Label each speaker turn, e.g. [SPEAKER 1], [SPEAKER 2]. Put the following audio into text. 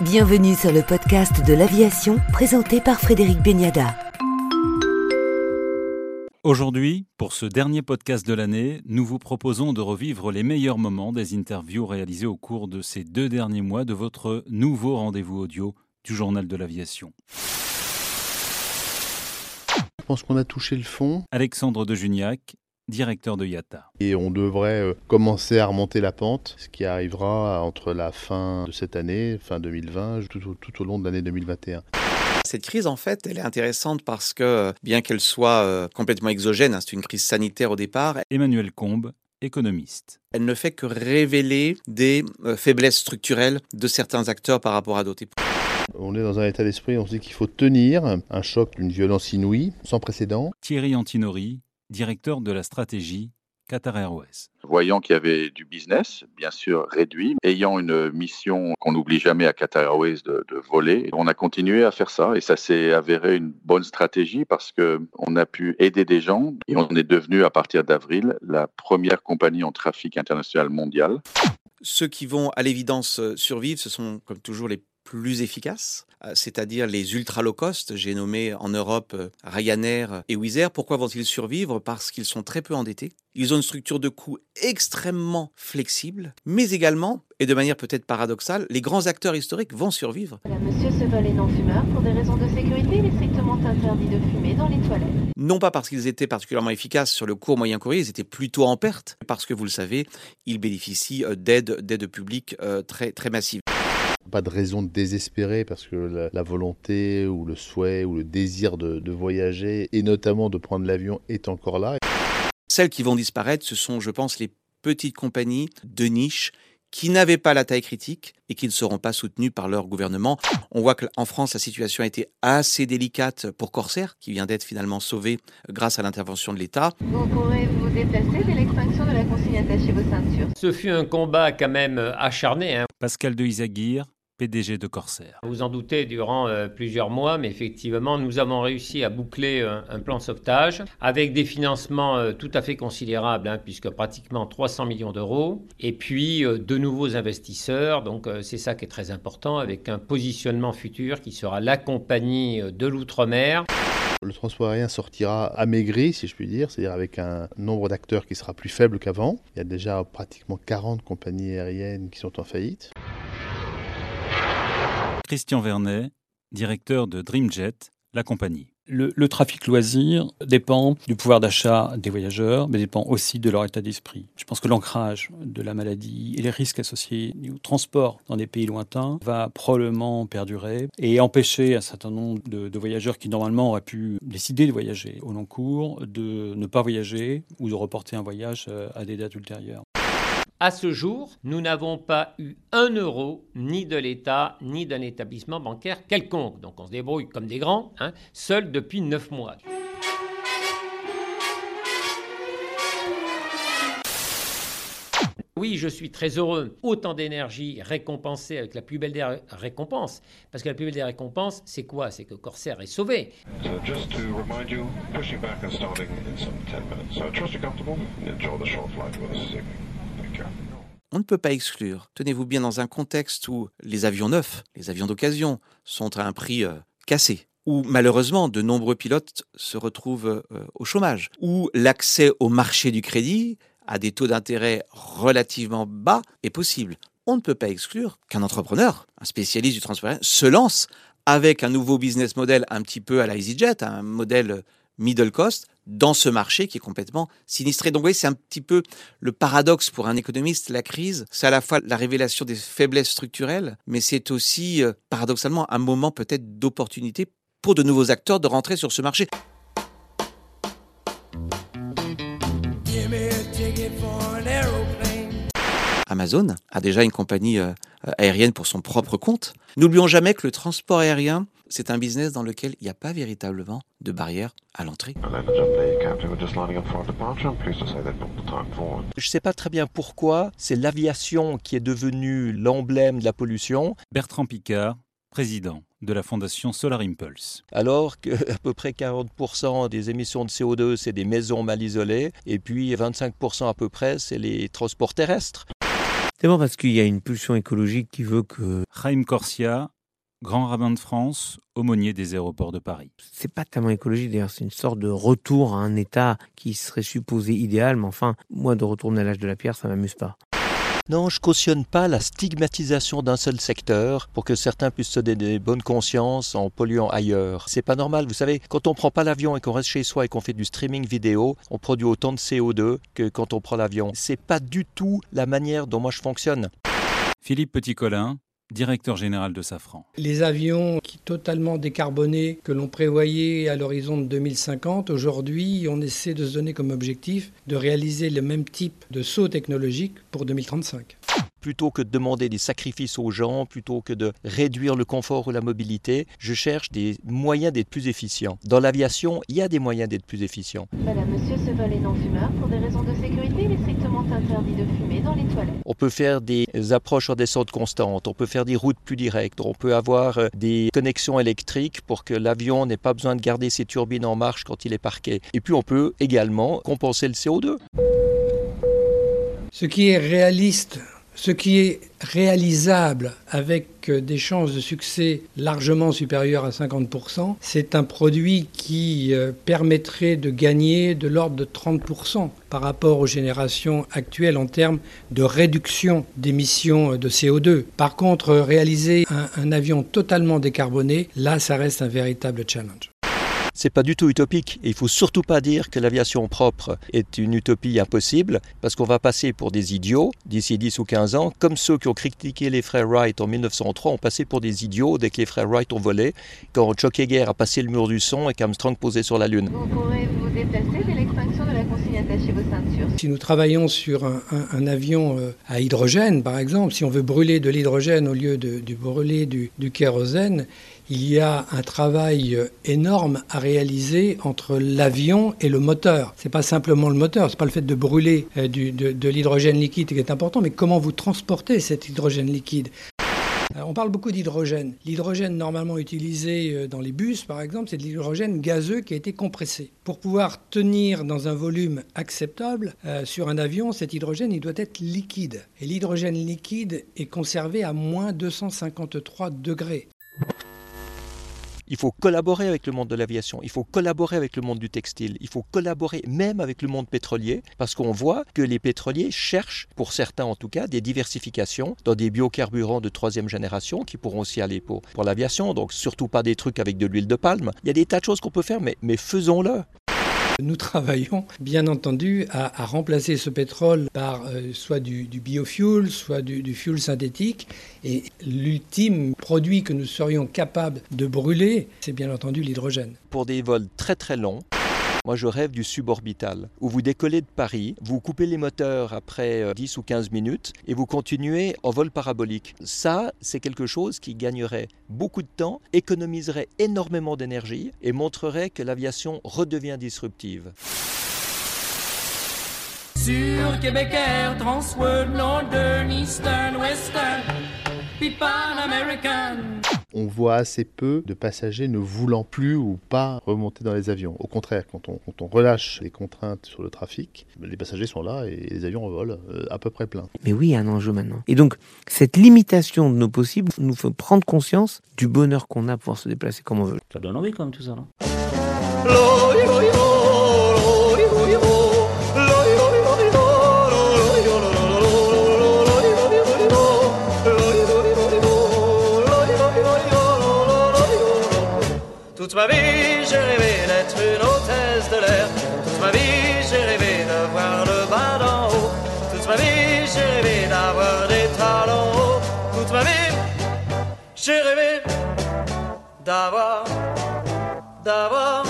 [SPEAKER 1] Bienvenue sur le podcast de l'aviation présenté par Frédéric Beniada.
[SPEAKER 2] Aujourd'hui, pour ce dernier podcast de l'année, nous vous proposons de revivre les meilleurs moments des interviews réalisées au cours de ces deux derniers mois de votre nouveau rendez-vous audio du Journal de l'Aviation.
[SPEAKER 3] Je pense qu'on a touché le fond.
[SPEAKER 2] Alexandre de Juniac, directeur de IATA.
[SPEAKER 3] Et on devrait euh, commencer à remonter la pente, ce qui arrivera entre la fin de cette année, fin 2020, tout, au- tout au long de l'année 2021.
[SPEAKER 4] Cette crise, en fait, elle est intéressante parce que, bien qu'elle soit euh, complètement exogène, hein, c'est une crise sanitaire au départ,
[SPEAKER 2] Emmanuel Combe, économiste.
[SPEAKER 4] elle ne fait que révéler des euh, faiblesses structurelles de certains acteurs par rapport à d'autres.
[SPEAKER 3] On est dans un état d'esprit, on se dit qu'il faut tenir un choc d'une violence inouïe, sans précédent.
[SPEAKER 2] Thierry Antinori, directeur de la stratégie Qatar Airways.
[SPEAKER 5] Voyant qu'il y avait du business, bien sûr réduit, ayant une mission qu'on n'oublie jamais à Qatar Airways de, de voler, on a continué à faire ça et ça s'est avéré une bonne stratégie parce que on a pu aider des gens et on est devenu à partir d'avril la première compagnie en trafic international mondial.
[SPEAKER 4] Ceux qui vont à l'évidence survivre, ce sont comme toujours les plus efficaces, euh, c'est-à-dire les ultra low cost. J'ai nommé en Europe euh, Ryanair et Wizz Air. Pourquoi vont-ils survivre? Parce qu'ils sont très peu endettés. Ils ont une structure de coûts extrêmement flexible, mais également, et de manière peut-être paradoxale, les grands acteurs historiques vont survivre.
[SPEAKER 6] Voilà, Monsieur ce vol est non-fumeur. Pour des raisons de sécurité, il est strictement interdit de fumer dans les toilettes.
[SPEAKER 4] non pas parce qu'ils étaient particulièrement efficaces sur le court moyen courrier, ils étaient plutôt en perte, parce que vous le savez, ils bénéficient euh, d'aides d'aides publiques euh, très, très massives.
[SPEAKER 3] Pas de raison de désespérer parce que la, la volonté ou le souhait ou le désir de, de voyager et notamment de prendre l'avion est encore là.
[SPEAKER 4] Celles qui vont disparaître, ce sont, je pense, les petites compagnies de niche qui n'avaient pas la taille critique et qui ne seront pas soutenues par leur gouvernement. On voit qu'en France, la situation a été assez délicate pour Corsair, qui vient d'être finalement sauvé grâce à l'intervention de l'État.
[SPEAKER 6] Vous pourrez vous déplacer dès l'extinction de la consigne attachée vos ceintures.
[SPEAKER 7] Ce fut un combat quand même acharné. hein.
[SPEAKER 2] Pascal de Isaguirre, PDG de Corsair.
[SPEAKER 7] Vous en doutez durant euh, plusieurs mois, mais effectivement, nous avons réussi à boucler euh, un plan de sauvetage avec des financements euh, tout à fait considérables, hein, puisque pratiquement 300 millions d'euros, et puis euh, de nouveaux investisseurs. Donc euh, c'est ça qui est très important, avec un positionnement futur qui sera la compagnie de l'outre-mer.
[SPEAKER 3] Le transport aérien sortira amaigri, si je puis dire, c'est-à-dire avec un nombre d'acteurs qui sera plus faible qu'avant. Il y a déjà pratiquement 40 compagnies aériennes qui sont en faillite.
[SPEAKER 2] Christian Vernet, directeur de Dreamjet, la compagnie.
[SPEAKER 8] Le, trafic loisir dépend du pouvoir d'achat des voyageurs, mais dépend aussi de leur état d'esprit. Je pense que l'ancrage de la maladie et les risques associés au transport dans des pays lointains va probablement perdurer et empêcher un certain nombre de, de voyageurs qui normalement auraient pu décider de voyager au long cours de ne pas voyager ou de reporter un voyage euh, à des dates ultérieures.
[SPEAKER 7] À ce jour, nous n'avons pas eu un euro ni de l'État ni d'un établissement bancaire quelconque. Donc on se débrouille comme des grands, hein, seuls depuis neuf mois. Oui, je suis très heureux. Autant d'énergie récompensée avec la plus belle des ré- récompenses. Parce que la plus belle des récompenses, c'est quoi? C'est que Corsair est sauvé.
[SPEAKER 9] So
[SPEAKER 4] On ne peut pas exclure, tenez-vous bien, dans un contexte où les avions neufs, les avions d'occasion, sont à un prix euh, cassé, où malheureusement de nombreux pilotes se retrouvent euh, au chômage, où l'accès au marché du crédit à des taux d'intérêt relativement bas est possible. On ne peut pas exclure qu'un entrepreneur, un spécialiste du transport se lance avec un nouveau business model un petit peu à la un modèle middle cost, dans ce marché qui est complètement sinistré. Donc vous voyez, c'est un petit peu le paradoxe pour un économiste. La crise, c'est à la fois la révélation des faiblesses structurelles, mais c'est aussi euh, paradoxalement un moment peut-être d'opportunité pour de nouveaux acteurs de rentrer sur ce marché. Amazon a déjà une compagnie euh, euh, aérienne pour son propre compte. N'oublions jamais que le transport aérien, c'est un business dans lequel il n'y a pas véritablement de barrière à l'entrée.
[SPEAKER 9] Ladies and gentlemen, Captain, we're just lining up for departure. I'm pleased to say they've booked the time forward.
[SPEAKER 10] Je ne sais pas très bien pourquoi, c'est l'aviation qui est devenue l'emblème de la pollution,
[SPEAKER 2] Bertrand Picard, président de la fondation Solar Impulse.
[SPEAKER 10] alors que à peu près 40% des émissions de CO2, c'est des maisons mal isolées, et puis 25% à peu près, c'est les transports terrestres.
[SPEAKER 11] D'abord parce qu'il y a une pulsion écologique qui veut que...
[SPEAKER 2] Chaim Corsia, grand rabbin de France, aumônier des aéroports de Paris.
[SPEAKER 11] C'est pas tellement écologique d'ailleurs, c'est une sorte de retour à un état qui serait supposé idéal, mais enfin, moi de retourner à l'âge de la pierre, ça m'amuse pas.
[SPEAKER 10] Non, je cautionne pas la stigmatisation d'un seul secteur pour que certains puissent se donner des bonnes consciences en polluant ailleurs. C'est pas normal, vous savez, quand on prend pas l'avion et qu'on reste chez soi et qu'on fait du streaming vidéo, on produit autant de CO2 que quand on prend l'avion. C'est pas du tout la manière dont moi je fonctionne.
[SPEAKER 2] Philippe Petit-Colin, directeur général de Safran.
[SPEAKER 12] Les avions qui totalement décarbonés que l'on prévoyait à l'horizon de 2050, aujourd'hui, on essaie de se donner comme objectif de réaliser le même type de saut technologique pour 2035
[SPEAKER 10] plutôt que de demander des sacrifices aux gens, plutôt que de réduire le confort ou la mobilité, je cherche des moyens d'être plus efficients. Dans l'aviation, il y a des moyens d'être plus efficients.
[SPEAKER 6] Madame, monsieur, ce vol est non fumeur. Pour des raisons de sécurité, il est strictement interdit de fumer dans les toilettes.
[SPEAKER 10] On peut faire des approches en descente constante, on peut faire des routes plus directes, on peut avoir euh, des connexions électriques pour que l'avion n'ait pas besoin de garder ses turbines en marche quand il est parqué. Et puis on peut également compenser le CO2.
[SPEAKER 12] Ce qui est réaliste ce qui est réalisable avec euh, des chances de succès largement supérieures à 50%, c'est un produit qui euh, permettrait de gagner de l'ordre de 30% par rapport aux générations actuelles en termes de réduction d'émissions de CO2. Par contre, réaliser un, un avion totalement décarboné, là, ça reste un véritable challenge
[SPEAKER 10] c'est pas du tout utopique. Et il faut surtout pas dire que l'aviation propre est une utopie impossible, parce qu'on va passer pour des idiots d'ici 10 ou 15 ans, comme ceux qui ont critiqué les frères Wright en 1903 ont passé pour des idiots dès que les frères Wright ont volé, quand Chuck Yeager a passé le mur du son et qu'Armstrong posait sur la Lune.
[SPEAKER 6] Vous pourrez vous déplacer dès l'extinction de la consigne attachée vos ceintures.
[SPEAKER 12] Si nous travaillons sur un, un, un, avion euh, à hydrogène, par exemple, si on veut brûler de l'hydrogène au lieu de, de brûler du, du kérosène, il y a un travail énorme à réaliser entre l'avion et le moteur. C'est pas simplement le moteur, c'est pas le fait de brûler du, de, l'hydrogène liquide qui est important, mais comment vous transportez cet hydrogène liquide. Alors on parle beaucoup d'hydrogène. L'hydrogène normalement utilisé dans les bus, par exemple, c'est de l'hydrogène gazeux qui a été compressé. Pour pouvoir tenir dans un volume acceptable euh, sur un avion, cet hydrogène il doit être liquide. Et l'hydrogène liquide est conservé à moins 253 degrés.
[SPEAKER 10] Il faut collaborer avec le monde de l'aviation, il faut collaborer avec le monde du textile, il faut collaborer même avec le monde pétrolier, parce qu'on voit que les pétroliers cherchent, pour certains en tout cas, des diversifications dans des biocarburants de troisième génération qui pourront aussi aller pour, pour l'aviation, donc surtout pas des trucs avec de l'huile de palme. Il y a des tas de choses qu'on peut faire, mais, mais faisons-le.
[SPEAKER 12] Nous travaillons bien entendu à, remplacer ce pétrole par euh, soit du, biofuel, soit du fuel synthétique. Et l'ultime produit que nous serions capables de brûler, c'est bien entendu l'hydrogène.
[SPEAKER 10] Pour des vols très très longs, moi, je rêve du suborbital, où vous décollez de Paris, vous coupez les moteurs après 10 ou 15 minutes et vous continuez en vol parabolique. Ça, c'est quelque chose qui gagnerait beaucoup de temps, économiserait énormément d'énergie et montrerait que l'aviation redevient disruptive.
[SPEAKER 3] On voit assez peu de passagers ne voulant plus ou pas remonter dans les avions. Au contraire, quand on, quand on relâche les contraintes sur le trafic, les passagers sont là et les avions volent euh, à peu près plein.
[SPEAKER 11] Mais oui, il y a un enjeu maintenant. Et donc, cette limitation de nos possibles nous fait prendre conscience du bonheur qu'on a à pouvoir se déplacer comme on veut.
[SPEAKER 13] Ça donne envie quand même tout ça, là.
[SPEAKER 14] De l'air. Toute ma vie, j'ai rêvé de voir le bas d'en haut. Toute ma vie, j'ai rêvé d'avoir des talons hauts. Toute ma vie, j'ai rêvé d'avoir, d'avoir